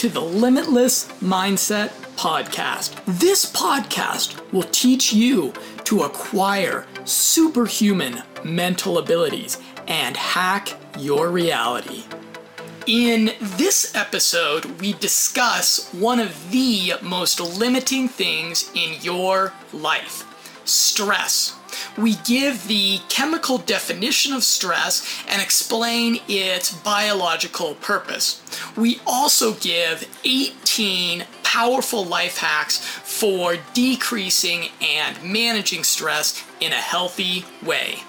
to the Limitless Mindset Podcast. This podcast will teach you to acquire superhuman mental abilities and hack your reality. In this episode, we discuss one of the most limiting things in your life stress. We give the chemical definition of stress and explain its biological purpose. We also give 18 powerful life hacks for decreasing and managing stress in a healthy way.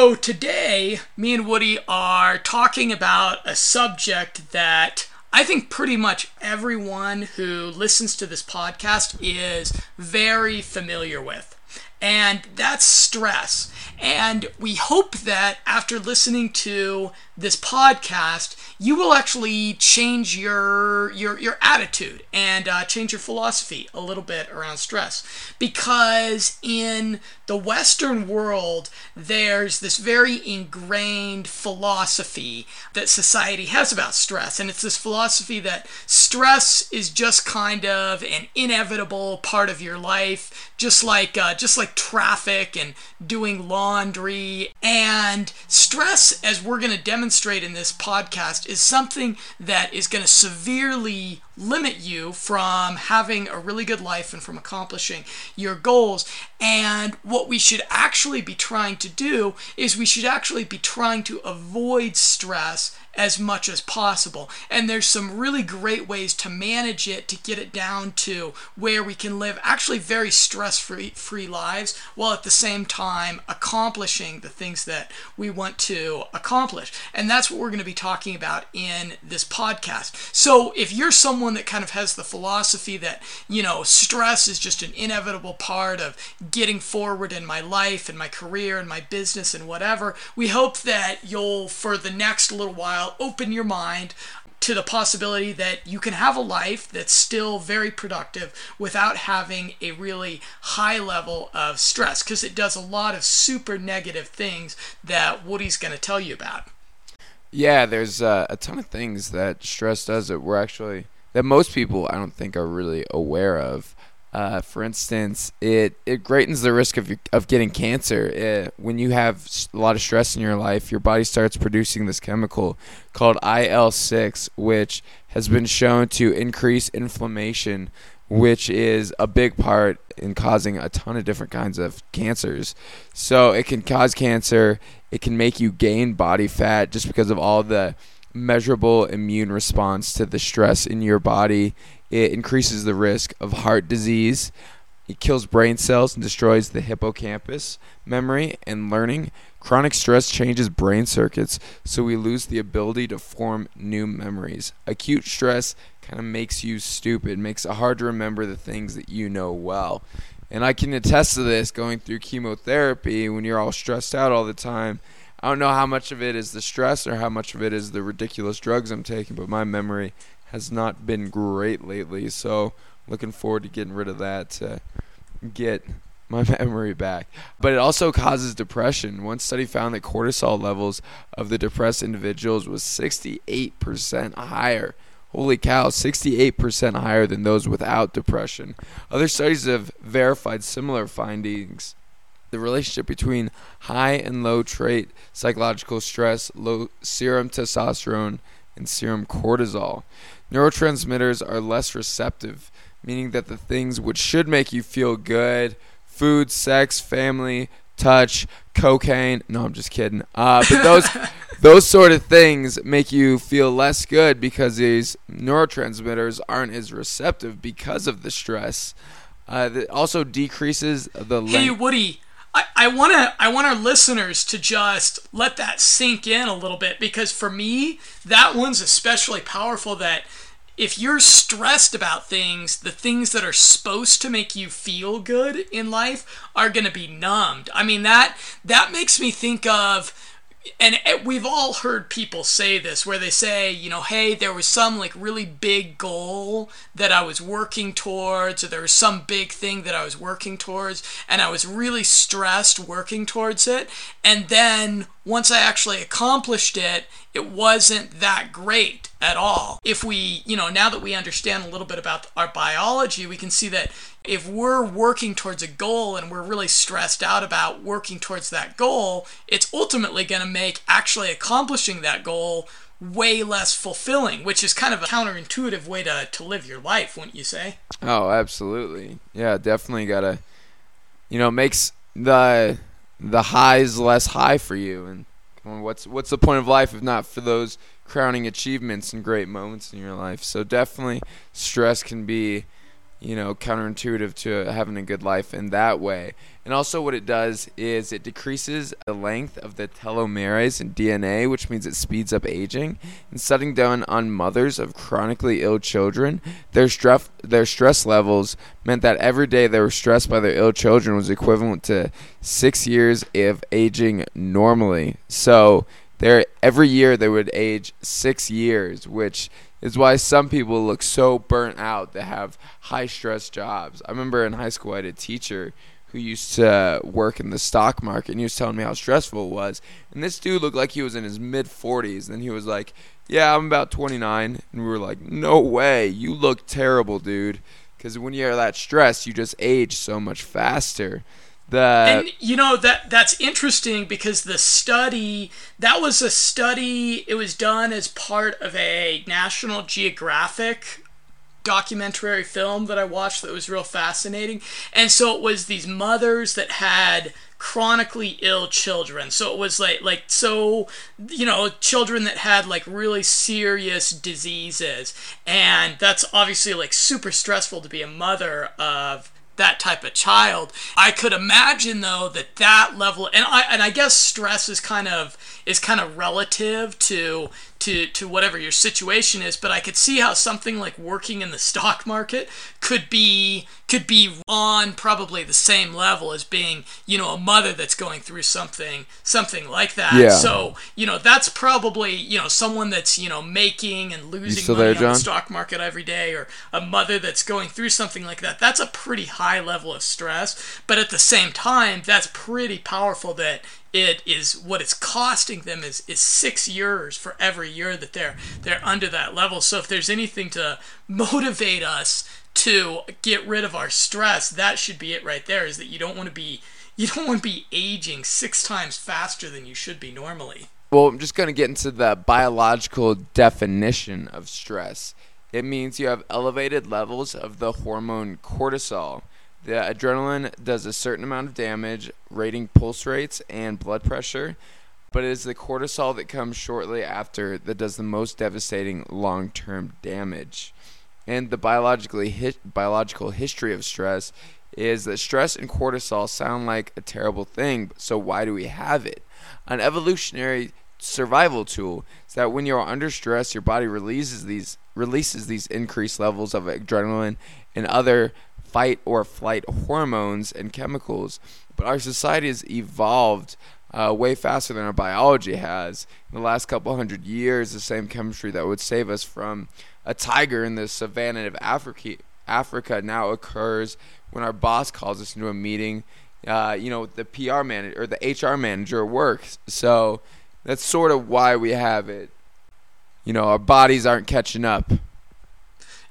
So, today, me and Woody are talking about a subject that I think pretty much everyone who listens to this podcast is very familiar with, and that's stress. And we hope that after listening to this podcast, you will actually change your your your attitude and uh, change your philosophy a little bit around stress, because in the Western world, there's this very ingrained philosophy that society has about stress, and it's this philosophy that stress is just kind of an inevitable part of your life, just like uh, just like traffic and doing laundry. And stress, as we're going to demonstrate in this podcast, is something that is going to severely limit you from having a really good life and from accomplishing your goals. And what we should actually be trying to do is we should actually be trying to avoid stress as much as possible. And there's some really great ways to manage it to get it down to where we can live actually very stress-free free lives while at the same time accomplishing the things that we want to accomplish. And that's what we're going to be talking about in this podcast. So if you're someone that kind of has the philosophy that, you know, stress is just an inevitable part of getting forward in my life and my career and my business and whatever, we hope that you'll for the next little while open your mind to the possibility that you can have a life that's still very productive without having a really high level of stress because it does a lot of super negative things that Woody's going to tell you about. Yeah, there's uh, a ton of things that stress does that we're actually that most people I don't think are really aware of. Uh, for instance, it it greatens the risk of of getting cancer. Uh, when you have a lot of stress in your life, your body starts producing this chemical called IL six, which has been shown to increase inflammation, which is a big part in causing a ton of different kinds of cancers. So it can cause cancer. It can make you gain body fat just because of all the measurable immune response to the stress in your body. It increases the risk of heart disease. It kills brain cells and destroys the hippocampus, memory, and learning. Chronic stress changes brain circuits, so we lose the ability to form new memories. Acute stress kind of makes you stupid, makes it hard to remember the things that you know well. And I can attest to this going through chemotherapy when you're all stressed out all the time. I don't know how much of it is the stress or how much of it is the ridiculous drugs I'm taking, but my memory has not been great lately. So looking forward to getting rid of that to get my memory back. But it also causes depression. One study found that cortisol levels of the depressed individuals was 68% higher. Holy cow, 68% higher than those without depression. Other studies have verified similar findings. The relationship between high and low trait psychological stress, low serum testosterone, and serum cortisol. Neurotransmitters are less receptive, meaning that the things which should make you feel good food, sex, family, touch, cocaine. No, I'm just kidding. Uh, but those those sort of things make you feel less good because these neurotransmitters aren't as receptive because of the stress. Uh, it also decreases the length. Hey Woody, I, I wanna I want our listeners to just let that sink in a little bit because for me that one's especially powerful that if you're stressed about things, the things that are supposed to make you feel good in life are going to be numbed. I mean that that makes me think of and eh, we've all heard people say this where they say, you know, hey, there was some like really big goal that I was working towards, or there was some big thing that I was working towards, and I was really stressed working towards it. And then once I actually accomplished it, it wasn't that great at all. If we, you know, now that we understand a little bit about our biology, we can see that if we're working towards a goal and we're really stressed out about working towards that goal, it's ultimately going to make actually accomplishing that goal way less fulfilling, which is kind of a counterintuitive way to, to live your life, wouldn't you say? Oh, absolutely. Yeah, definitely got to, you know, makes the the highs less high for you. And what's what's the point of life if not for those crowning achievements and great moments in your life? So definitely, stress can be you know, counterintuitive to having a good life in that way. And also, what it does is it decreases the length of the telomeres in DNA, which means it speeds up aging. And studying done on mothers of chronically ill children, their stress their stress levels meant that every day they were stressed by their ill children was equivalent to six years of aging normally. So, there every year they would age six years, which is why some people look so burnt out that have high stress jobs. I remember in high school I had a teacher who used to work in the stock market and he was telling me how stressful it was. And this dude looked like he was in his mid 40s and he was like, "Yeah, I'm about 29." And we were like, "No way. You look terrible, dude." Cuz when you're that stressed, you just age so much faster and you know that that's interesting because the study that was a study it was done as part of a national geographic documentary film that i watched that was real fascinating. And so it was these mothers that had chronically ill children. So it was like like so you know children that had like really serious diseases. And that's obviously like super stressful to be a mother of that type of child. I could imagine though that that level and I and I guess stress is kind of is kind of relative to to to whatever your situation is but i could see how something like working in the stock market could be could be on probably the same level as being you know a mother that's going through something something like that. Yeah. so you know that's probably you know someone that's you know making and losing money there, on the stock market every day or a mother that's going through something like that that's a pretty high level of stress. But at the same time that's pretty powerful that it is what it's costing them is, is six years for every year that they're they're under that level. So if there's anything to motivate us to get rid of our stress, that should be it right there. Is that you don't want to be you don't want to be aging six times faster than you should be normally. Well, I'm just going to get into the biological definition of stress. It means you have elevated levels of the hormone cortisol the adrenaline does a certain amount of damage, rating pulse rates and blood pressure, but it is the cortisol that comes shortly after that does the most devastating long term damage. And the biologically hi- biological history of stress is that stress and cortisol sound like a terrible thing, so why do we have it? An evolutionary survival tool is that when you're under stress, your body releases these releases these increased levels of adrenaline and other fight or flight hormones and chemicals. But our society has evolved uh, way faster than our biology has. In the last couple hundred years, the same chemistry that would save us from a tiger in the savannah of Africa, Africa now occurs when our boss calls us into a meeting, uh, you know, the PR manager or the HR manager at work. So that's sort of why we have it. You know, our bodies aren't catching up.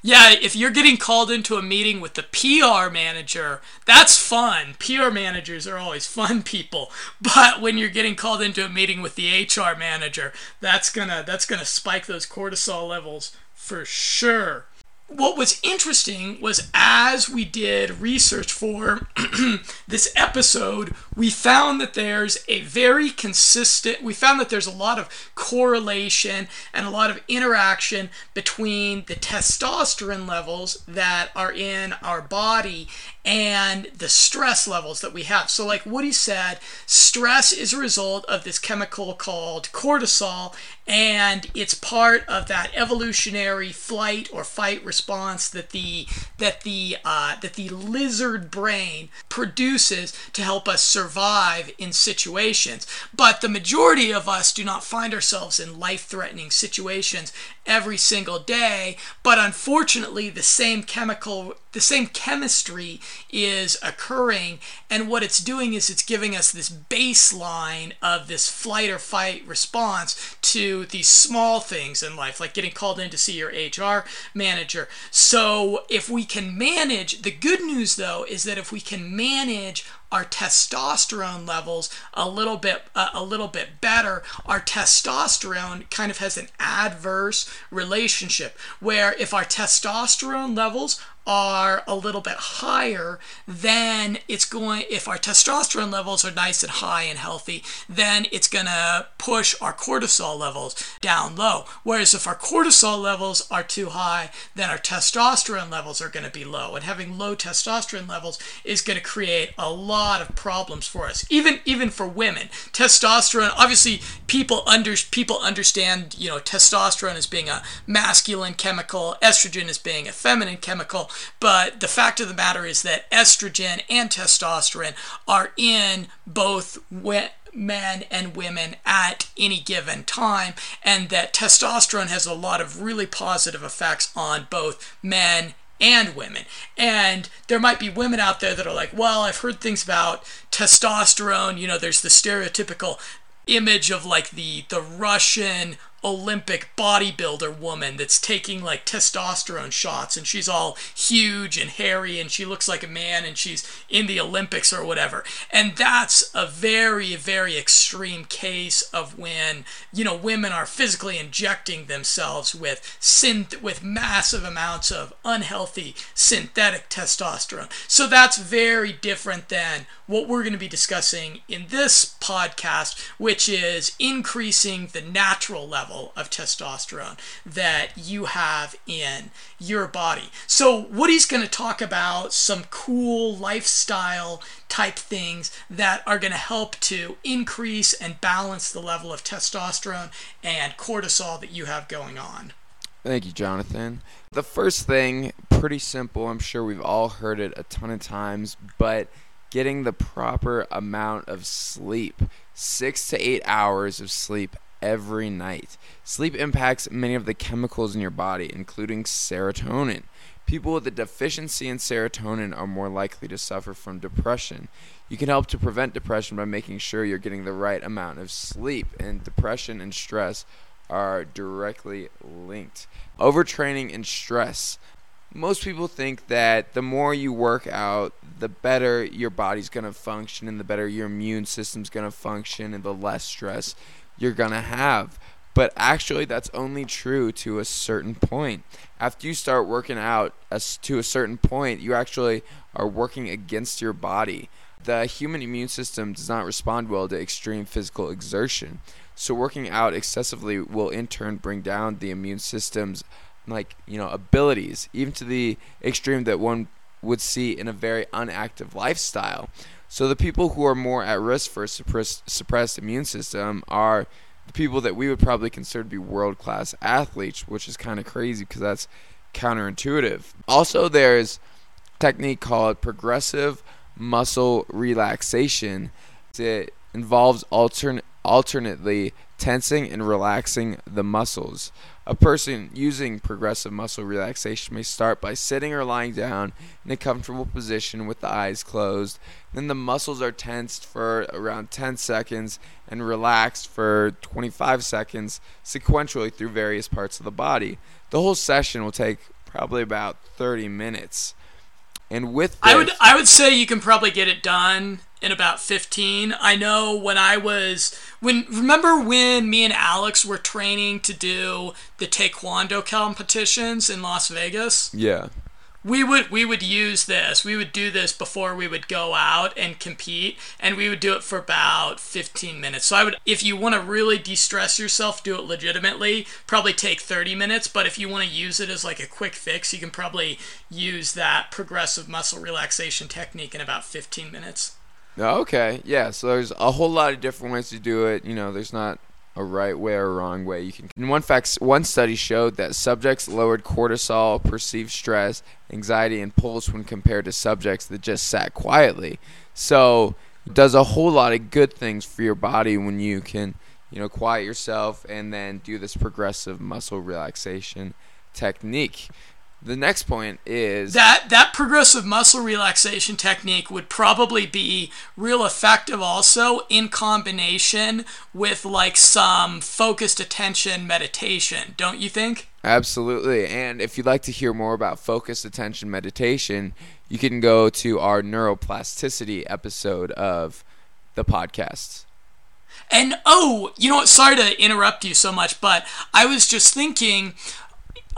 Yeah, if you're getting called into a meeting with the PR manager, that's fun. PR managers are always fun people. But when you're getting called into a meeting with the HR manager, that's gonna that's gonna spike those cortisol levels for sure what was interesting was as we did research for this episode, we found that there's a very consistent, we found that there's a lot of correlation and a lot of interaction between the testosterone levels that are in our body and the stress levels that we have. So, like Woody said, stress is a result of this chemical called cortisol, and it's part of that evolutionary flight or fight response that the that the uh, that the lizard brain produces to help us survive in situations. But the majority of us do not find ourselves in life-threatening situations every single day. But unfortunately, the same chemical the same chemistry is occurring and what it's doing is it's giving us this baseline of this flight or fight response to these small things in life like getting called in to see your HR manager. So if we can manage the good news though is that if we can manage our testosterone levels a little bit uh, a little bit better our testosterone kind of has an adverse relationship where if our testosterone levels are a little bit higher, then it's going, if our testosterone levels are nice and high and healthy, then it's going to push our cortisol levels down low. Whereas if our cortisol levels are too high, then our testosterone levels are going to be low. And having low testosterone levels is going to create a lot of problems for us, even, even for women. Testosterone, obviously, people, under, people understand, you know, testosterone as being a masculine chemical, estrogen as being a feminine chemical. But the fact of the matter is that estrogen and testosterone are in both men and women at any given time, and that testosterone has a lot of really positive effects on both men and women. And there might be women out there that are like, well, I've heard things about testosterone. You know, there's the stereotypical image of like the the Russian Olympic bodybuilder woman that's taking like testosterone shots and she's all huge and hairy and she looks like a man and she's in the Olympics or whatever. And that's a very, very extreme case of when, you know, women are physically injecting themselves with synth with massive amounts of unhealthy synthetic testosterone. So that's very different than what we're going to be discussing in this podcast, which is increasing the natural level of testosterone that you have in your body. So, Woody's going to talk about some cool lifestyle type things that are going to help to increase and balance the level of testosterone and cortisol that you have going on. Thank you, Jonathan. The first thing, pretty simple. I'm sure we've all heard it a ton of times, but getting the proper amount of sleep. Six to eight hours of sleep every night. Sleep impacts many of the chemicals in your body, including serotonin. People with a deficiency in serotonin are more likely to suffer from depression. You can help to prevent depression by making sure you're getting the right amount of sleep, and depression and stress are directly linked. Overtraining and stress most people think that the more you work out, the better your body's going to function and the better your immune system's going to function and the less stress you're going to have. But actually, that's only true to a certain point. After you start working out as to a certain point, you actually are working against your body. The human immune system does not respond well to extreme physical exertion. So, working out excessively will in turn bring down the immune system's like you know abilities, even to the extreme that one would see in a very unactive lifestyle. So the people who are more at risk for a suppressed, suppressed immune system are the people that we would probably consider to be world class athletes, which is kind of crazy because that's counterintuitive. Also, there's a technique called progressive muscle relaxation. It involves altern- alternately tensing and relaxing the muscles. A person using progressive muscle relaxation may start by sitting or lying down in a comfortable position with the eyes closed. Then the muscles are tensed for around 10 seconds and relaxed for 25 seconds sequentially through various parts of the body. The whole session will take probably about 30 minutes. And with this, I would I would say you can probably get it done in about 15. I know when I was when remember when me and Alex were training to do the taekwondo competitions in Las Vegas? yeah. We would we would use this we would do this before we would go out and compete and we would do it for about 15 minutes so i would if you want to really de-stress yourself do it legitimately probably take 30 minutes but if you want to use it as like a quick fix you can probably use that progressive muscle relaxation technique in about 15 minutes Okay, yeah. So there's a whole lot of different ways to do it. You know, there's not a right way or a wrong way. You can. In one fact, one study showed that subjects lowered cortisol, perceived stress, anxiety, and pulse when compared to subjects that just sat quietly. So it does a whole lot of good things for your body when you can, you know, quiet yourself and then do this progressive muscle relaxation technique. The next point is that that progressive muscle relaxation technique would probably be real effective also in combination with like some focused attention meditation don't you think Absolutely. And if you'd like to hear more about focused attention meditation, you can go to our neuroplasticity episode of the podcast. And oh, you know what? Sorry to interrupt you so much, but I was just thinking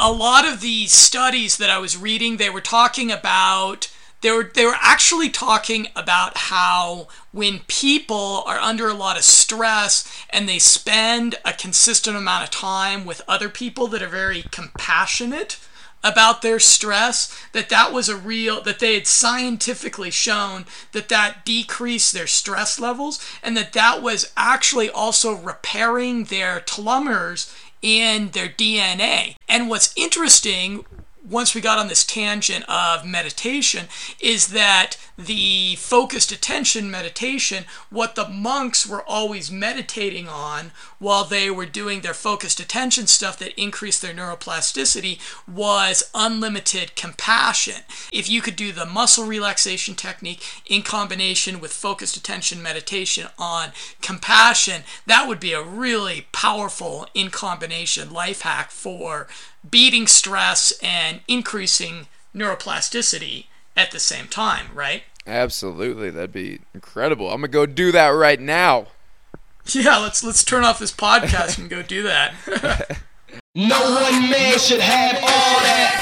a lot of these studies that I was reading, they were talking about they were they were actually talking about how when people are under a lot of stress and they spend a consistent amount of time with other people that are very compassionate about their stress that that was a real that they had scientifically shown that that decreased their stress levels and that that was actually also repairing their telomeres in their DNA. And what's interesting once we got on this tangent of meditation is that the focused attention meditation, what the monks were always meditating on while they were doing their focused attention stuff that increased their neuroplasticity, was unlimited compassion. If you could do the muscle relaxation technique in combination with focused attention meditation on compassion, that would be a really powerful in combination life hack for beating stress and increasing neuroplasticity at the same time, right? Absolutely. That'd be incredible. I'm going to go do that right now. Yeah, let's let's turn off this podcast and go do that. No one man should have all that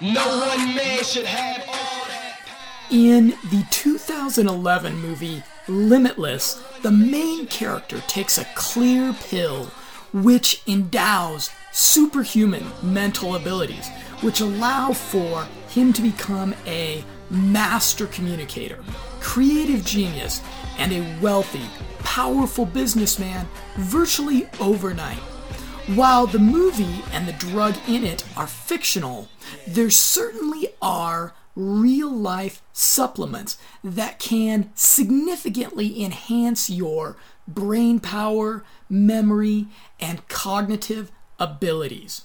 power. No one man should have all that In the 2011 movie Limitless, the main character takes a clear pill which endows superhuman mental abilities, which allow for him to become a master communicator, creative genius, and a wealthy, powerful businessman virtually overnight. While the movie and the drug in it are fictional, there certainly are real life supplements that can significantly enhance your brain power, memory, and cognitive abilities.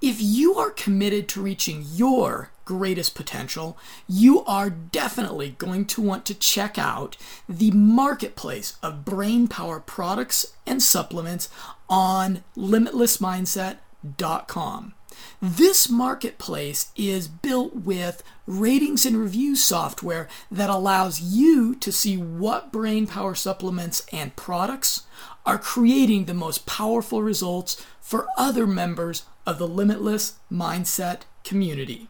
If you are committed to reaching your greatest potential, you are definitely going to want to check out the marketplace of brain power products and supplements on limitlessmindset.com. This marketplace is built with ratings and review software that allows you to see what brain power supplements and products are creating the most powerful results for other members of the Limitless Mindset community.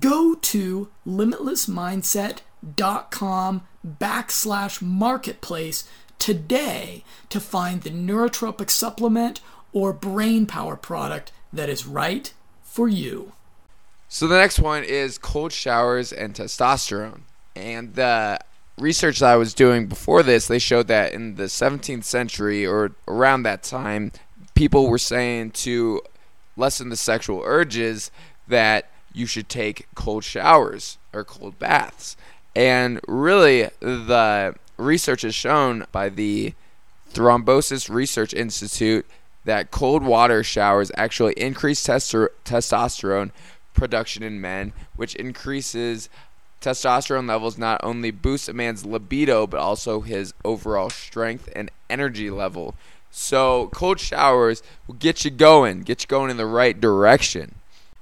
Go to limitlessmindset.com backslash marketplace today to find the neurotropic supplement or brain power product that is right for you. So the next one is cold showers and testosterone. And the research that I was doing before this, they showed that in the 17th century or around that time, people were saying to lessen the sexual urges that you should take cold showers or cold baths. And really, the research is shown by the Thrombosis Research Institute that cold water showers actually increase tester- testosterone production in men, which increases testosterone levels not only boosts a man's libido but also his overall strength and energy level. So cold showers will get you going, get you going in the right direction.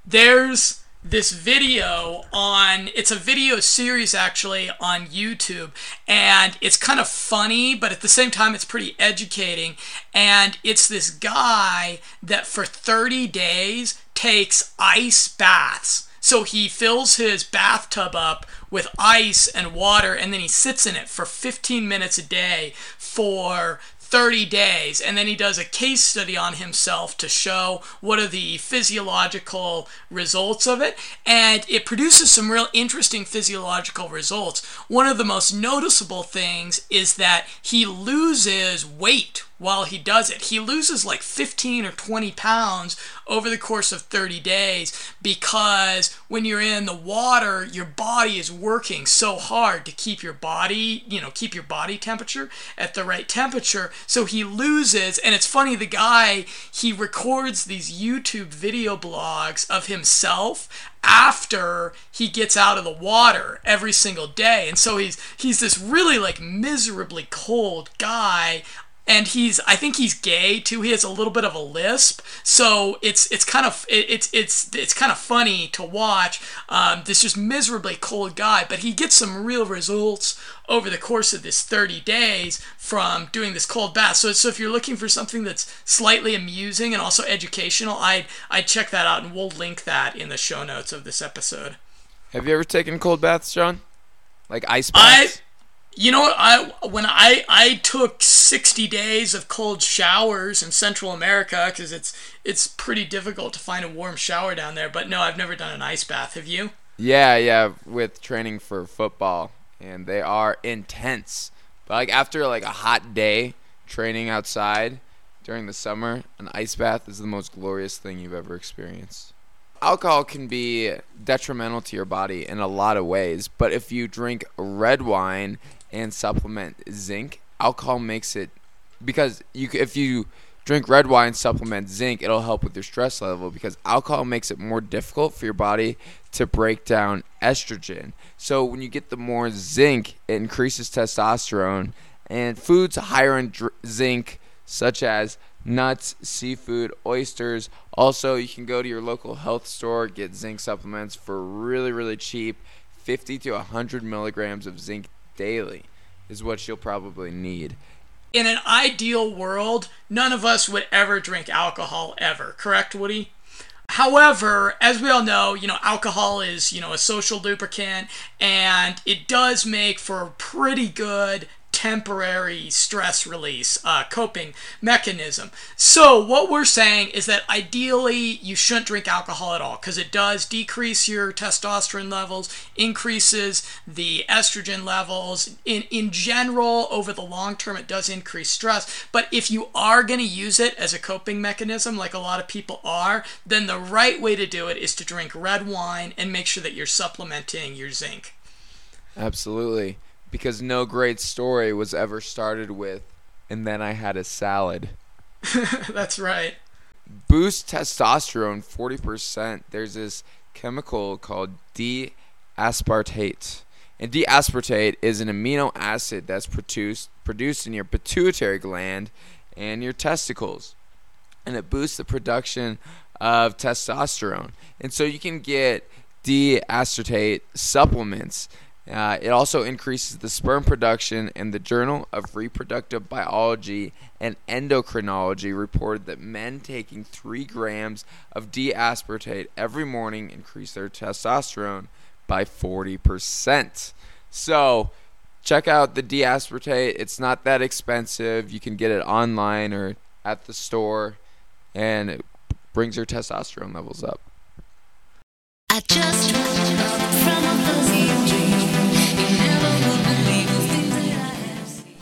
there's this video on it's a video series actually on YouTube and it's kind of funny but at the same time it's pretty educating. And it's this guy that for 30 days takes ice baths. So he fills his bathtub up with ice and water and then he sits in it for 15 minutes a day for 30 days and then he does a case study on himself to show what are the physiological results of it and it produces some real interesting physiological results. One of the most noticeable things is that he loses weight while he does it. He loses like 15 or 20 pounds over the course of 30 days because when you're in the water your body is working so hard to keep your body you know keep your body temperature at the right temperature. So he loses and it's funny the guy he records these youtube video blogs of himself after he gets out of the water every single day. And so he's he's this really like miserably cold guy and he's I think he's gay too. He has a little bit of a lisp, so it's it's kind of it, it's it's it's kind of funny to watch. Um, this just miserably cold guy, but he gets some real results over the course of this 30 days from doing this cold bath. So so if you're looking for something that's slightly amusing and also educational, I I check that out, and we'll link that in the show notes of this episode. Have you ever taken cold baths, John? Like ice I baths? You know what I when I I took 60 days of cold showers in Central America cuz it's it's pretty difficult to find a warm shower down there but no I've never done an ice bath have you Yeah, yeah, with training for football, and they are intense. But like after like a hot day training outside during the summer, an ice bath is the most glorious thing you've ever experienced. Alcohol can be detrimental to your body in a lot of ways, but if you drink red wine and supplement zinc, alcohol makes it because you if you drink red wine supplement zinc it'll help with your stress level because alcohol makes it more difficult for your body to break down estrogen. So when you get the more zinc it increases testosterone and foods higher in dr- zinc such as nuts seafood oysters. Also you can go to your local health store get zinc supplements for really really cheap 50 to 100 milligrams of zinc daily is what you'll probably need. In an ideal world none of us would ever drink alcohol ever correct Woody? However, as we all know, you know, alcohol is, you know, a social lubricant and it does make for pretty good temporary stress release uh, coping mechanism. So, what we're saying is that ideally you shouldn't drink alcohol at all because it does decrease your testosterone levels, increases the estrogen levels. In, in general, over the long term, it does increase stress. But if you are going to use it as a coping mechanism, like a lot of people are, then the right way to do it is to drink red wine and make sure that you're supplementing your zinc. Absolutely. Because no great story was ever started with, and then I had a salad. That's right. Boost testosterone 40%. There's this chemical called D aspartate. And D aspartate is an amino acid that's produced, produced in your pituitary gland and your testicles. And it boosts the production of testosterone. And so you can get D aspartate supplements. Uh, it also increases the sperm production, and the Journal of Reproductive Biology and Endocrinology reported that men taking 3 grams of D aspartate every morning increase their testosterone by 40%. So, check out the D aspartate. It's not that expensive. You can get it online or at the store, and it brings your testosterone levels up.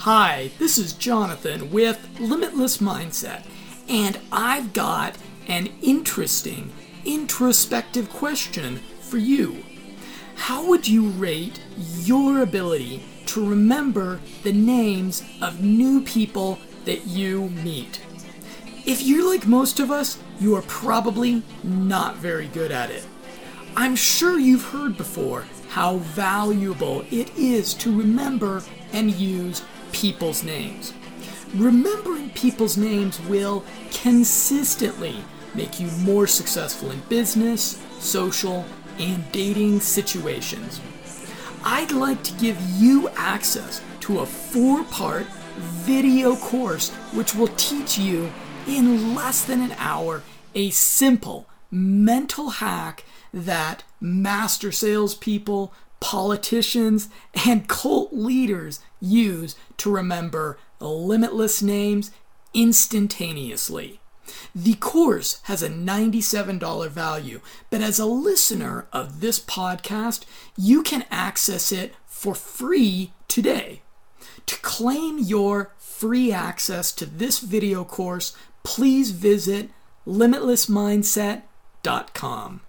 Hi, this is Jonathan with Limitless Mindset, and I've got an interesting, introspective question for you. How would you rate your ability to remember the names of new people that you meet. If you're like most of us, you are probably not very good at it. I'm sure you've heard before how valuable it is to remember and use people's names. Remembering people's names will consistently make you more successful in business, social, and dating situations. I'd like to give you access to a four part video course which will teach you in less than an hour a simple mental hack that master salespeople, politicians, and cult leaders use to remember limitless names instantaneously. The course has a $97 value, but as a listener of this podcast, you can access it for free today. To claim your free access to this video course, please visit limitlessmindset.com.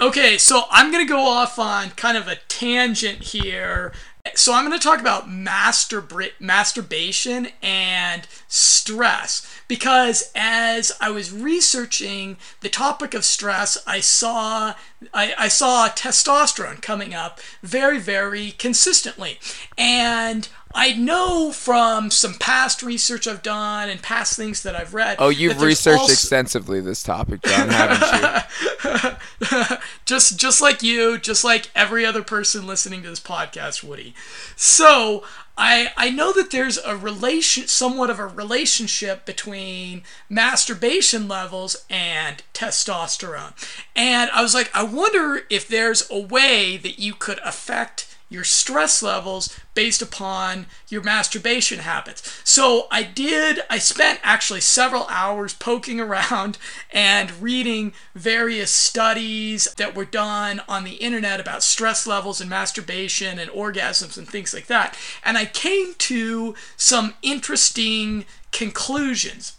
Okay, so I'm going to go off on kind of a tangent here. So I'm going to talk about masturb- masturbation and stress because as I was researching the topic of stress, I saw I, I saw testosterone coming up very very consistently, and I know from some past research I've done and past things that I've read. Oh, you've researched also- extensively this topic, John, haven't you? just just like you, just like every other person listening to this podcast, Woody. So I I know that there's a relation, somewhat of a relationship between masturbation levels and testosterone, and I was like, I wonder if there's a way that you could affect your stress levels based upon your masturbation habits. So I did, I spent actually several hours poking around and reading various studies that were done on the internet about stress levels and masturbation and orgasms and things like that. And I came to some interesting conclusions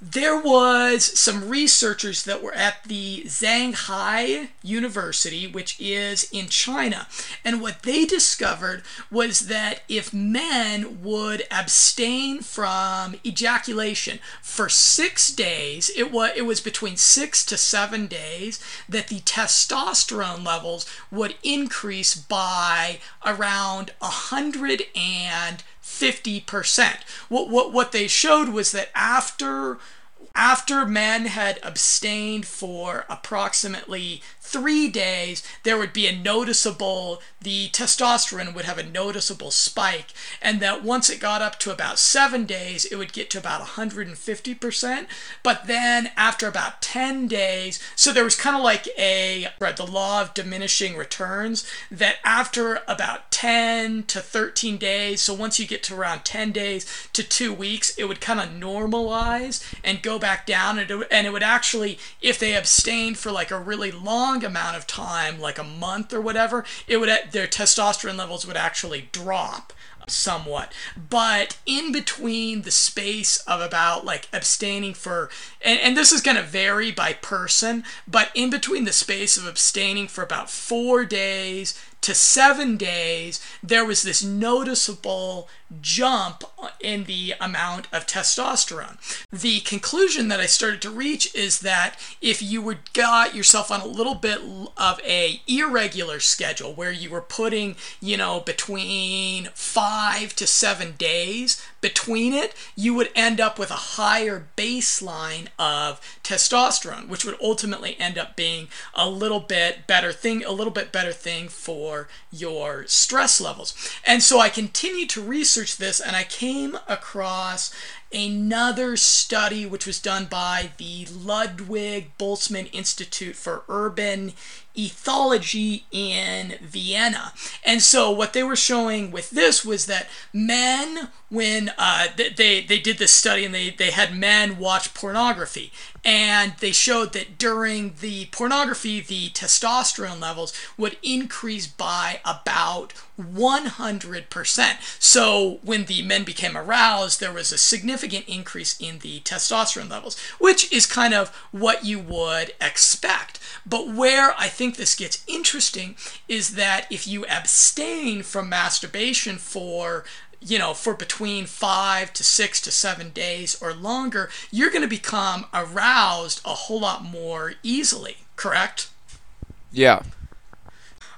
there was some researchers that were at the Shanghai University, which is in China. And what they discovered was that if men would abstain from ejaculation for six days, it was, it was between six to seven days, that the testosterone levels would increase by around a hundred and 50%. What, what, what they showed was that after after men had abstained for approximately three days, there would be a noticeable, the testosterone would have a noticeable spike, and that once it got up to about seven days, it would get to about 150%. But then after about 10 days, so there was kind of like a, right, the law of diminishing returns, that after about 10 to 13 days, so once you get to around 10 days to two weeks, it would kind of normalize and go back down, and it, and it would actually, if they abstained for like a really long amount of time, like a month or whatever, it would their testosterone levels would actually drop somewhat. But in between the space of about like abstaining for and, and this is going to vary by person but in between the space of abstaining for about four days to seven days, there was this noticeable jump in the amount of testosterone. The conclusion that I started to reach is that if you were got yourself on a little bit of a irregular schedule where you were putting, you know, between 5 to 7 days between it, you would end up with a higher baseline of testosterone, which would ultimately end up being a little bit better thing, a little bit better thing for your stress levels. And so I continued to research this and I came across another study which was done by the Ludwig Boltzmann Institute for Urban ethology in Vienna. And so what they were showing with this was that men, when uh, they, they did this study and they, they had men watch pornography, and they showed that during the pornography, the testosterone levels would increase by about 100%. So when the men became aroused, there was a significant increase in the testosterone levels, which is kind of what you would expect. But where I think this gets interesting is that if you abstain from masturbation for you know, for between five to six to seven days or longer, you're going to become aroused a whole lot more easily, correct? Yeah.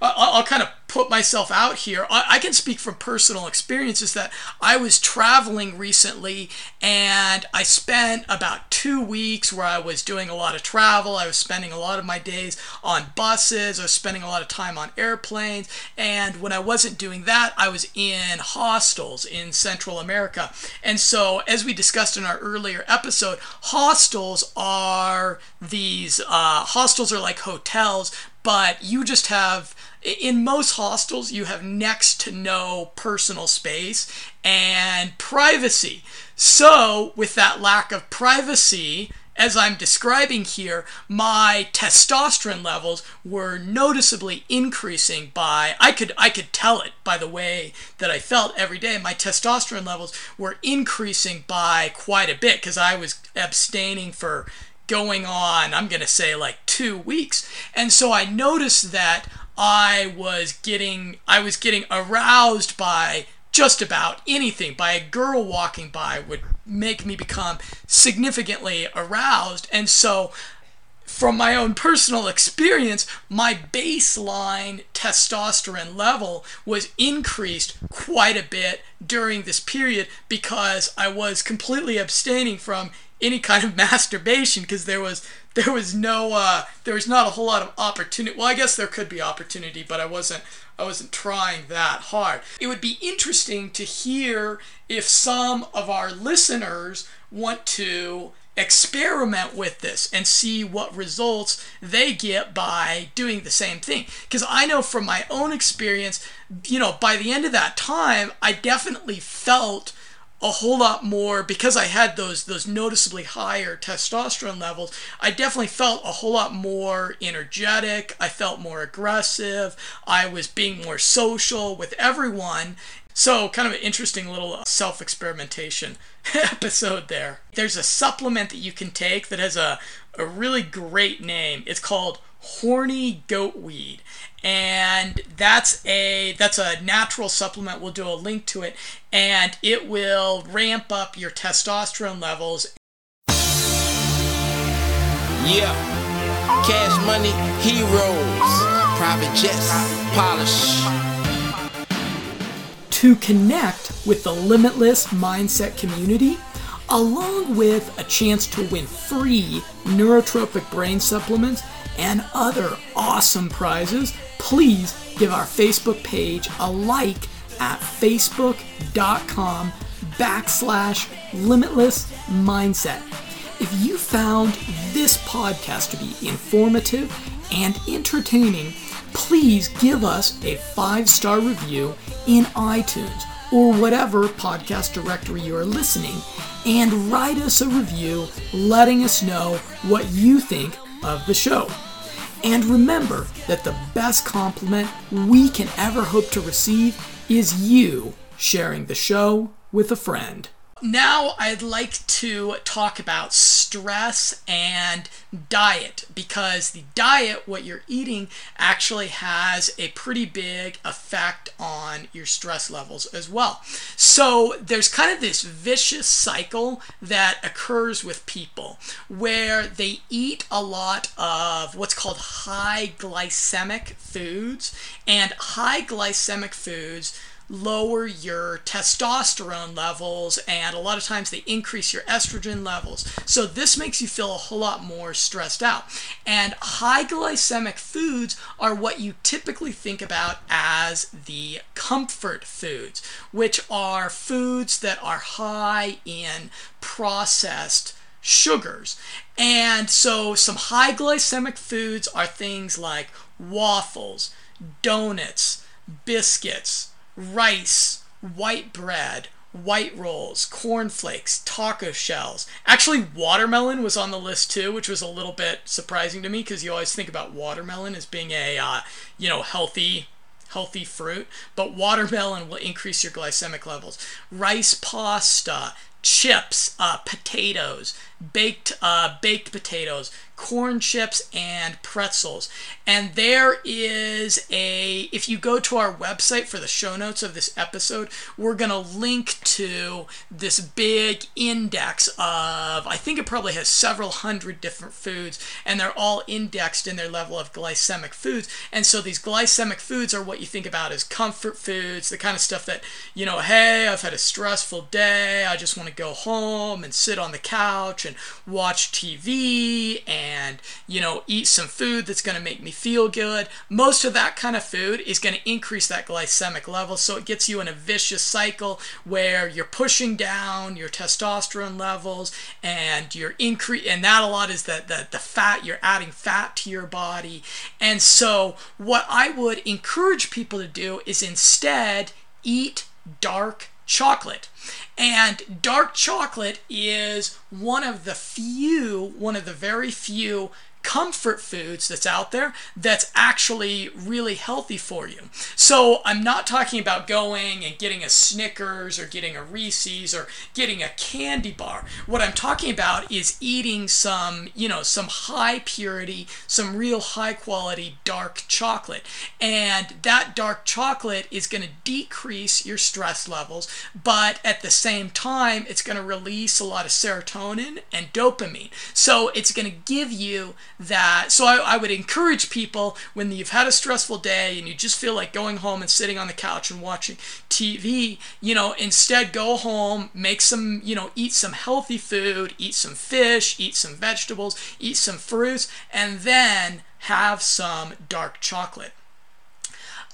I'll, kind of put myself out here. I, I can speak from personal experiences that I was traveling recently and I spent about two weeks where I was doing a lot of travel. I was spending a lot of my days on buses, I was spending a lot of time on airplanes. And when I wasn't doing that, I was in hostels in Central America. And so, as we discussed in our earlier episode, hostels are these, uh, hostels are like hotels, but you just have in most hostels you have next to no personal space and privacy. So with that lack of privacy as i'm describing here my testosterone levels were noticeably increasing by i could i could tell it by the way that i felt every day. My testosterone levels were increasing by quite a bit because i was abstaining for going on i'm going to say like 2 weeks. And so i noticed that I was getting I was getting aroused by just about anything by a girl walking by would make me become significantly aroused. And so from my own personal experience my baseline testosterone level was increased quite a bit during this period because I was completely abstaining from any kind of masturbation because there was there was no uh, there was not a whole lot of opportunity. Well, I guess there could be opportunity, but I wasn't I wasn't trying that hard. It would be interesting to hear if some of our listeners want to experiment with this and see what results they get by doing the same thing. Because I know from my own experience, you know, by the end of that time, I definitely felt a whole lot more because I had those those noticeably higher testosterone levels. I definitely felt a whole lot more energetic. I felt more aggressive. I was being more social with everyone. So, kind of an interesting little self experimentation episode there. There's a supplement that you can take that has a, a really great name. It's called horny goat weed and that's a that's a natural supplement. We'll do a link to it. And it will ramp up your testosterone levels. Yeah. Cash money heroes. Private jets polish. To connect with the limitless mindset community along with a chance to win free neurotropic brain supplements and other awesome prizes, please give our Facebook page a like at facebook.com backslash limitless mindset. If you found this podcast to be informative and entertaining, please give us a five star review in iTunes or whatever podcast directory you are listening and write us a review letting us know what you think of the show. And remember that the best compliment we can ever hope to receive is you sharing the show with a friend. Now, I'd like to talk about stress and diet because the diet, what you're eating, actually has a pretty big effect on your stress levels as well. So, there's kind of this vicious cycle that occurs with people where they eat a lot of what's called high glycemic foods, and high glycemic foods lower your testosterone levels and a lot of times they increase your estrogen levels. So this makes you feel a whole lot more stressed out. And high glycemic foods are what you typically think about as the comfort foods, which are foods that are high in processed sugars. And so some high glycemic foods are things like waffles, donuts, biscuits, rice, white bread, white rolls, cornflakes, taco shells. Actually, watermelon was on the list too, which was a little bit surprising to me because you always think about watermelon as being a uh, you know healthy healthy fruit, but watermelon will increase your glycemic levels. Rice pasta, chips, uh, potatoes, baked uh, baked potatoes, corn chips, and pretzels. And there is a if you go to our website for the show notes of this episode, we're gonna link to this big index of I think it probably has several hundred different foods, and they're all indexed in their level of glycemic foods. And so these glycemic foods are what you think about as comfort foods, the kind of stuff that you know, hey, I've had a stressful day, I just want to go home and sit on the couch and watch TV and, you know, eat some food that's going to make me feel good. Most of that kind of food is going to increase that glycemic level. So it gets you in a vicious cycle where you're pushing down your testosterone levels and you're increase and that a lot is that the, the fat, you're adding fat to your body. And so what I would encourage people to do is instead eat dark chocolate. And dark chocolate is one of the few, one of the very few comfort foods that's out there that's actually really healthy for you. So I'm not talking about going and getting a Snickers or getting a Reese's or getting a candy bar. What I'm talking about is eating some, you know, some high purity, some real high quality dark chocolate. And that dark chocolate is going to decrease your stress levels, but at the same time, it's going to release a lot of serotonin and dopamine. So it's going to give you that so I, I, would encourage people when you've had a stressful day and you just feel like going home and sitting on the couch and watching TV, you know, instead go home, make some, you know, eat some healthy food, eat some fish, eat some vegetables, eat some fruits, and then have some dark chocolate.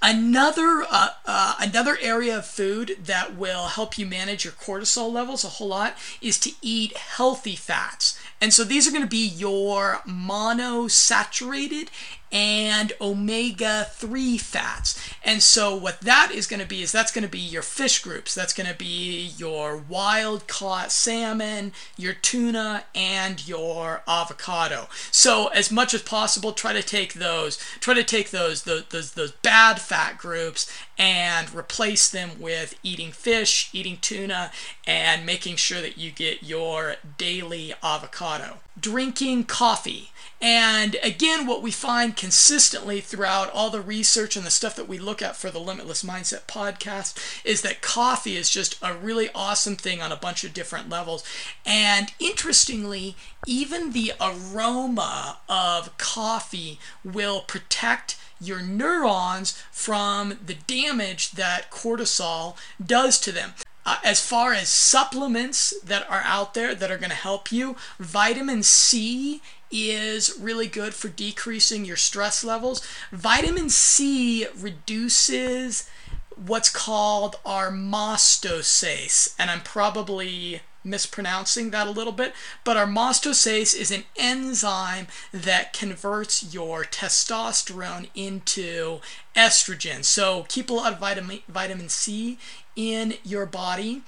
Another uh, uh, another area of food that will help you manage your cortisol levels a whole lot is to eat healthy fats. And so these are going to be your monosaturated and omega 3 fats. And so, what that is going to be is that's going to be your fish groups. That's going to be your wild caught salmon, your tuna, and your avocado. So, as much as possible, try to take those, try to take those, those, those, those bad fat groups and replace them with eating fish, eating tuna, and making sure that you get your daily avocado. Drinking coffee. And again, what we find consistently throughout all the research and the stuff that we look at for the Limitless Mindset podcast is that coffee is just a really awesome thing on a bunch of different levels. And interestingly, even the aroma of coffee will protect your neurons from the damage that cortisol does to them. Uh, as far as supplements that are out there that are going to help you, vitamin C is really good for decreasing your stress levels. Vitamin C reduces what's called aromastase, and I'm probably mispronouncing that a little bit, but aromastase is an enzyme that converts your testosterone into estrogen. So keep a lot of vitamin vitamin C in your body.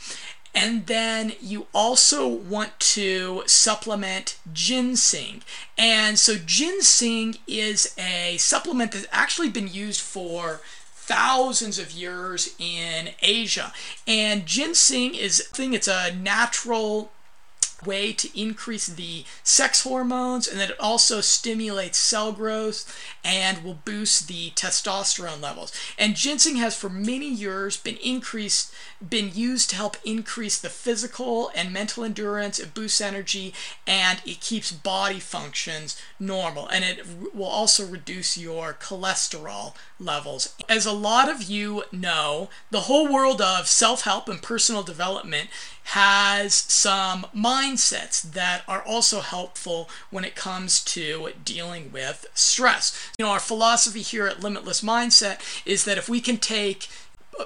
And then you also want to supplement ginseng. And so ginseng is a supplement that's actually been used for thousands of years in Asia. And ginseng is thing it's a natural way to increase the sex hormones and then it also stimulates cell growth and will boost the testosterone levels. And ginseng has for many years been increased been used to help increase the physical and mental endurance, it boosts energy and it keeps body functions normal and it will also reduce your cholesterol levels. As a lot of you know, the whole world of self-help and personal development has some mindsets that are also helpful when it comes to dealing with stress. You know, our philosophy here at Limitless Mindset is that if we can take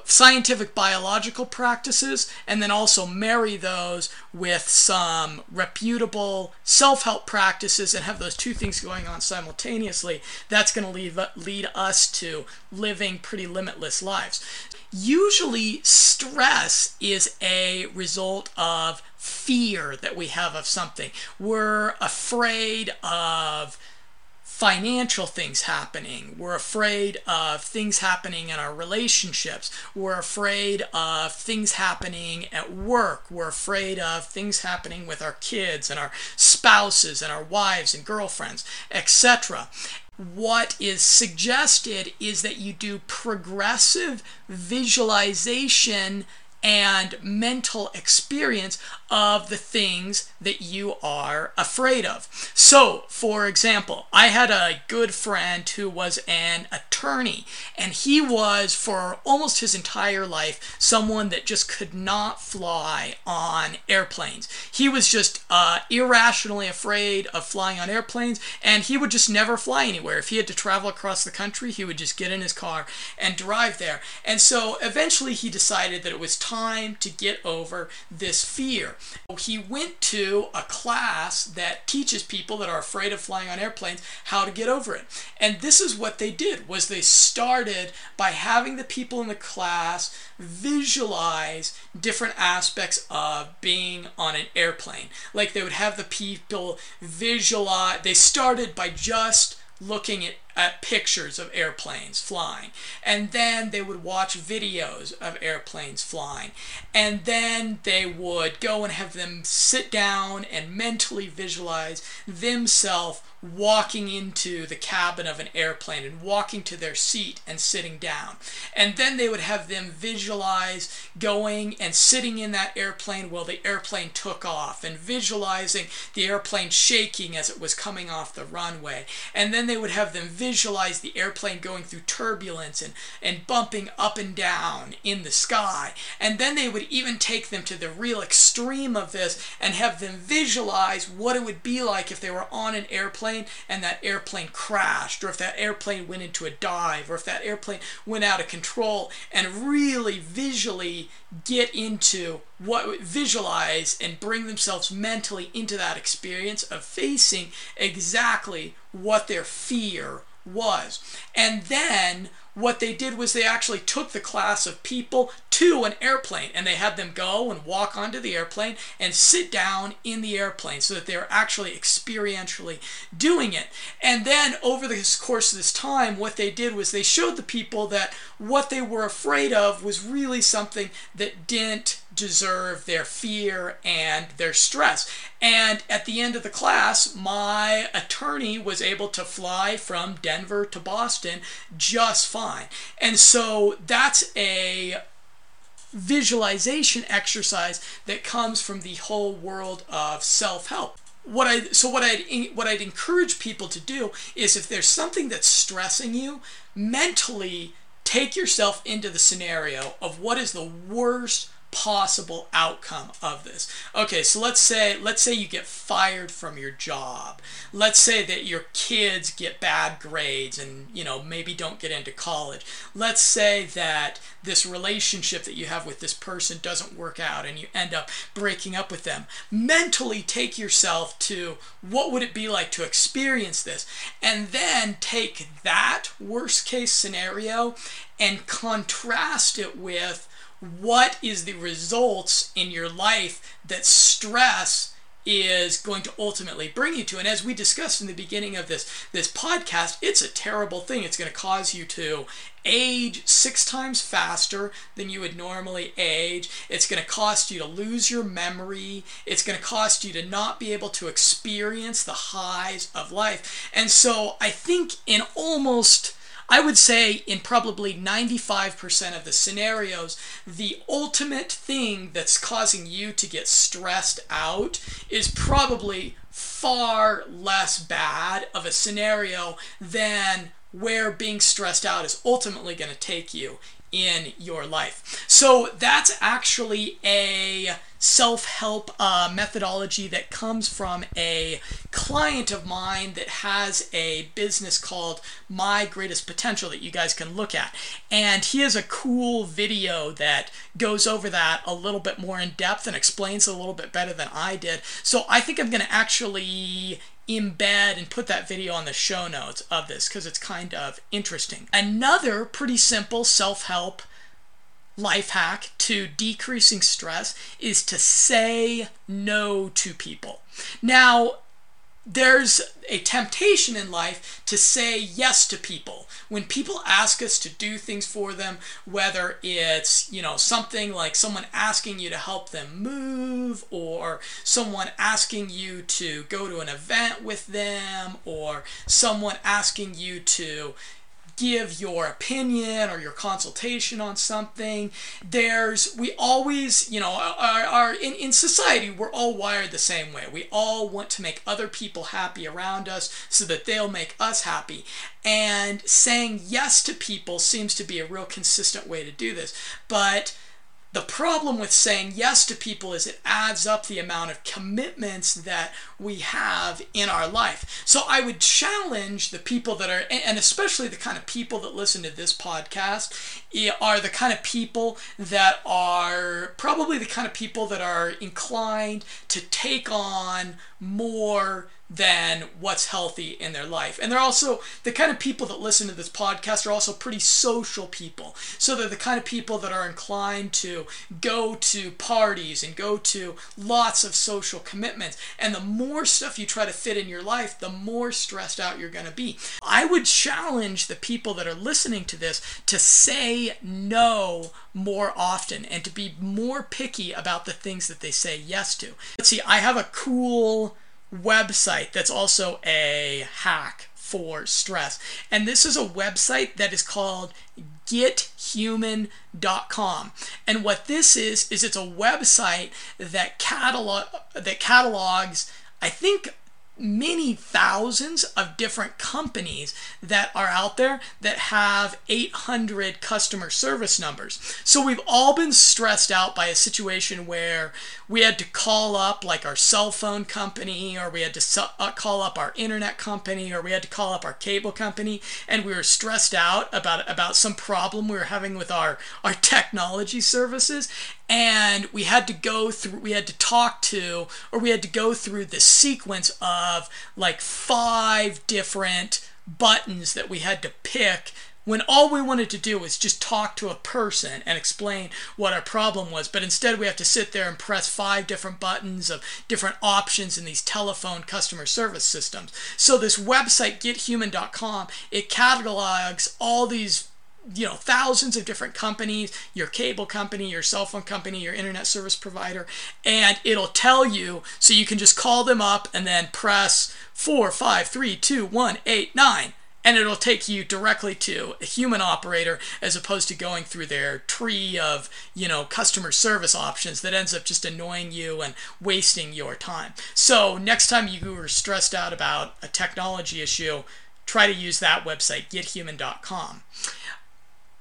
scientific biological practices and then also marry those with some reputable self-help practices and have those two things going on simultaneously that's going to lead, lead us to living pretty limitless lives. Usually stress is a result of fear that we have of something. We're afraid of financial things happening. We're afraid of things happening in our relationships. We're afraid of things happening at work. We're afraid of things happening with our kids and our spouses and our wives and girlfriends, etc. What is suggested is that you do progressive visualization and mental experience of the things that you are afraid of. So, for example, I had a good friend who was an attorney, and he was, for almost his entire life, someone that just could not fly on airplanes. He was just uh, irrationally afraid of flying on airplanes, and he would just never fly anywhere. If he had to travel across the country, he would just get in his car and drive there. And so eventually he decided that it was time to get over this fear. He went to a class that teaches people that are afraid of flying on airplanes how to get over it. And this is what they did was they started by having the people in the class visualize different aspects of being on an airplane. Like they would have the people visualize they started by just looking at, pictures of airplanes flying. And then they would watch videos of airplanes flying. And then they would go and have them sit down and mentally visualize themselves walking into the cabin of an airplane and walking to their seat and sitting down. And then they would have them visualize going and sitting in that airplane while the airplane took off and visualizing the airplane shaking as it was coming off the runway. And then they would have them visualize the airplane going through turbulence and, and bumping up and down in the sky. And then they would even take them to the real extreme of this and have them visualize what it would be like if they were on an airplane and that airplane crashed, or if that airplane went into a dive, or if that airplane went out of control, and really visually get into what visualize and bring themselves mentally into that experience of facing exactly what their fear was. And then what they did was they actually took the class of people to an airplane and they had them go and walk onto the airplane and sit down in the airplane so that they were actually experientially doing it. And then over the course of this time, what they did was they showed the people that what they were afraid of was really something that didn't deserve their fear and their stress. And at the end of the class, my attorney was able to fly from Denver to Boston just fine. And so that's a visualization exercise that comes from the whole world of self-help what I so what I'd what I'd encourage people to do is if there's something that's stressing you, mentally take yourself into the scenario of what is the worst possible outcome of this. Okay, so let's say let's say you get fired from your job. Let's say that your kids get bad grades and, you know, maybe don't get into college. Let's say that this relationship that you have with this person doesn't work out and you end up breaking up with them. Mentally take yourself to what would it be like to experience this and then take that worst case scenario and contrast it with what is the results in your life that stress is going to ultimately bring you to? And as we discussed in the beginning of this this podcast it's a terrible thing. It's going to cause you to age six times faster than you would normally age. It's going to cost you to lose your memory. It's going to cost you to not be able to experience the highs of life. And so i think in almost I would say in probably 95% of the scenarios, the ultimate thing that's causing you to get stressed out is probably far less bad of a scenario than where being stressed out is ultimately going to take you in your life. So that's actually a self help uh, methodology that comes from a client of mine that has a business called My Greatest Potential that you guys can look at. And he has a cool video that goes over that a little bit more in depth and explains it a little bit better than I did. So I think I'm going to actually embed and put that video on the show notes of this because it's kind of interesting. Another pretty simple self help life hack to decreasing stress is to say no to people. Now, there's a temptation in life to say yes to people. When people ask us to do things for them, whether it's, you know, something like someone asking you to help them move or someone asking you to go to an event with them or someone asking you to give your opinion or your consultation on something. There's we always you know are, are in, in society we're all wired the same way. We all want to make other people happy around us so that they'll make us happy. And saying yes to people seems to be a real consistent way to do this. But the problem with saying yes to people is it adds up the amount of commitments that we have in our life. So I would challenge the people that are, and especially the kind of people that listen to this podcast, eh, are the kind of people that are probably the kind of people that are inclined to take on more than what's healthy in their life. And they're also the kind of people that listen to this podcast are also pretty social people. So they're the kind of people that are inclined to go to parties and go to lots of social commitments. And the more stuff you try to fit in your life, the more stressed out you're going to be. I would challenge the people that are listening to this to say no more often and to be more picky about the things that they say yes to. Let's see, I have a cool website that's also a hack for stress. And this is a website that is called gethuman.com. And what this is is it's a website that catalog that catalogs I think many thousands of different companies that are out there that have 800 customer service numbers. So we've all been stressed out by a situation where we had to call up like our cell phone company or we had to uh, call up our internet company or we had to call up our cable company and we were stressed out about about some problem we were having with our our technology services and we had to go through we had to talk to or we had to go through the sequence of like five different buttons that we had to pick when all we wanted to do was just talk to a person and explain what our problem was. But instead, we have to sit there and press five different buttons of different options in these telephone customer service systems. So, this website, gethuman.com, it catalogs all these you know thousands of different companies your cable company your cell phone company your internet service provider and it'll tell you so you can just call them up and then press four five three two one eight nine and it'll take you directly to a human operator as opposed to going through their tree of you know customer service options that ends up just annoying you and wasting your time. So next time you are stressed out about a technology issue try to use that website gethuman.com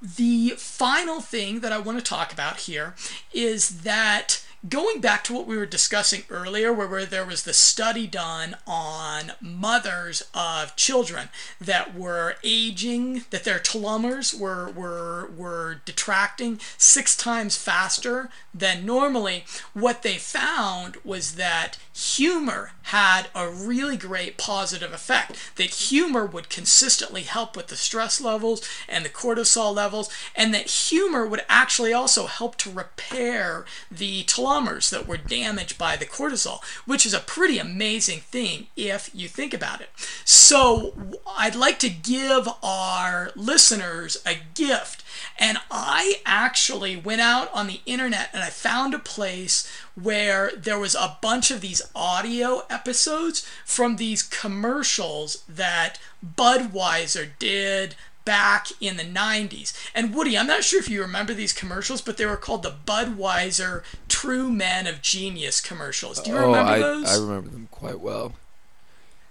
the final thing that I want to talk about here is that going back to what we were discussing earlier, where, where there was the study done on mothers of children that were aging, that their telomeres were, were, were detracting six times faster than normally, what they found was that humor had a really great positive effect. That humor would consistently help with the stress levels and the cortisol levels, and that humor would actually also help to repair the telomeres that were damaged by the cortisol, which is a pretty amazing thing if you think about it. So, I'd like to give our listeners a gift and I actually went out on the internet and I found a place where there was a bunch of these audio episodes from these commercials that Budweiser did back in the 90s. And Woody, I'm not sure if you remember these commercials, but they were called the Budweiser True Men of Genius commercials. Do you oh, remember I, those? I remember them quite well.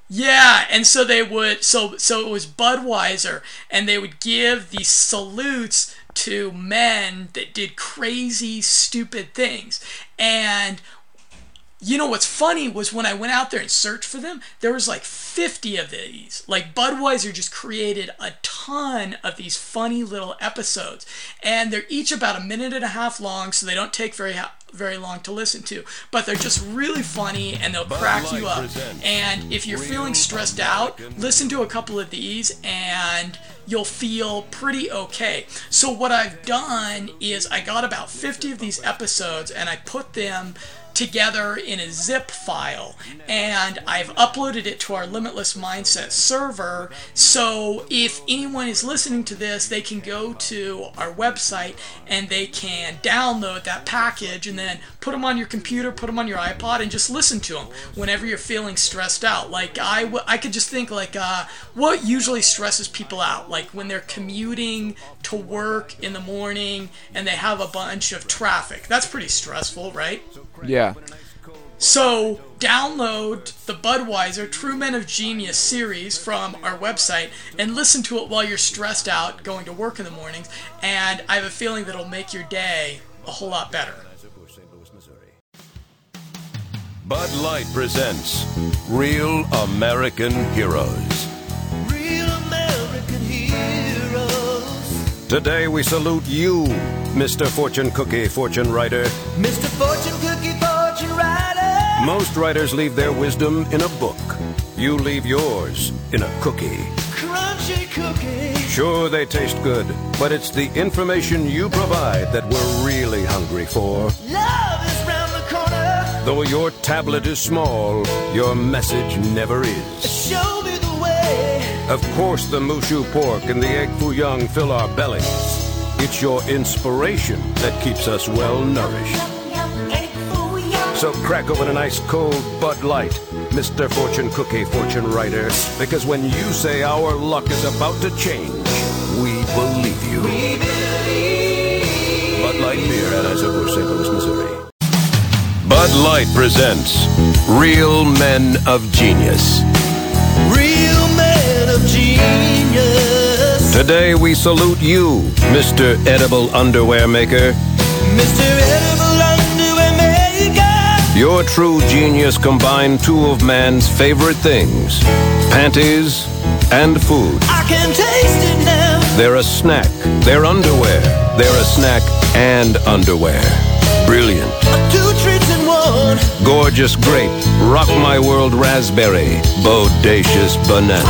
Yeah, and so they would so so it was Budweiser and they would give these salutes to men that did crazy, stupid things. And you know what's funny was when I went out there and searched for them, there was like 50 of these. Like Budweiser just created a ton of these funny little episodes, and they're each about a minute and a half long, so they don't take very very long to listen to. But they're just really funny, and they'll crack you up. And if you're feeling stressed out, listen to a couple of these, and you'll feel pretty okay. So what I've done is I got about 50 of these episodes, and I put them together in a zip file. And I've uploaded it to our Limitless Mindset server. So if anyone is listening to this they can go to our website and they can download that package and then put them on your computer put them on your iPod and just listen to them whenever you're feeling stressed out like I, w- I could just think like uh, what usually stresses people out like when they're commuting to work in the morning and they have a bunch of traffic that's pretty stressful right Yeah. so, download the Budweiser True Men of Genius series from our website and listen to it while you're stressed out going to work in the mornings. And I have a feeling that it'll make your day a whole lot better. Bud Light presents Real American Heroes. Real American heroes. Today we salute you, Mr. Fortune Cookie Fortune Writer. Mr. Fortune Cookie Fortune Writer. Most writers leave their wisdom in a book. You leave yours in a cookie. Crunchy cookie. Sure, they taste good, but it's the information you provide that we're really hungry for. Love Though your tablet is small, your message never is. Show me the way. Of course, the moo shu pork and the egg foo young fill our bellies. It's your inspiration that keeps us well nourished. So crack open an ice cold Bud Light, Mr. Fortune Cookie Fortune Writer, because when you say our luck is about to change, we believe you. Bud Light Beer, Anheuser-Busch, St. Louis, Missouri. Bud Light presents Real Men of Genius. Real man of genius. Today we salute you, Mr. Edible Underwear Maker. Mr. Edible Underwear Maker. Your true genius combined two of man's favorite things panties and food. I can taste it now. They're a snack, they're underwear, they're a snack and underwear. Brilliant. Gorgeous grape, rock my world raspberry, bodacious banana.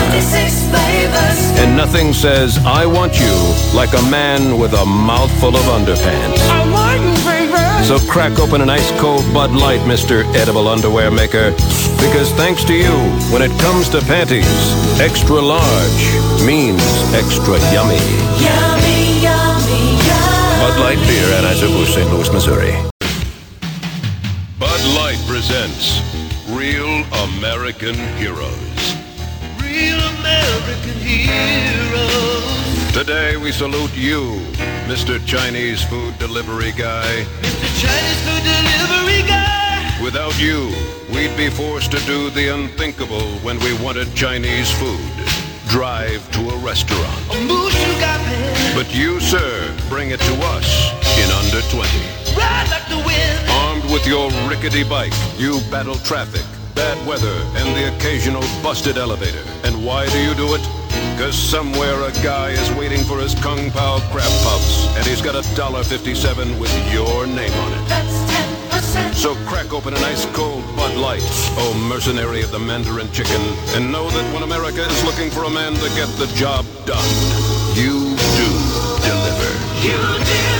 And nothing says I want you like a man with a mouthful of underpants. I want you, baby. So crack open an ice cold Bud Light, Mr. Edible Underwear Maker. Because thanks to you, when it comes to panties, extra large means extra yummy. Yummy, yummy, yummy. Bud Light Beer, Anheuser-Busch, St. Louis, Missouri. Presents Real American Heroes. Real American heroes. Today we salute you, Mr. Chinese food delivery guy. Mr. Chinese food delivery guy. Without you, we'd be forced to do the unthinkable when we wanted Chinese food. Drive to a restaurant. A Mushu got me. But you, sir, bring it to us in under 20. Ride like the wind. Armed with your rickety bike, you battle traffic, bad weather, and the occasional busted elevator. And why do you do it? Because somewhere a guy is waiting for his Kung Pao crab puffs, and he's got a dollar fifty-seven with your name on it. That's ten percent. So crack open an ice cold Bud Light, oh mercenary of the Mandarin chicken, and know that when America is looking for a man to get the job done, you do deliver. You did.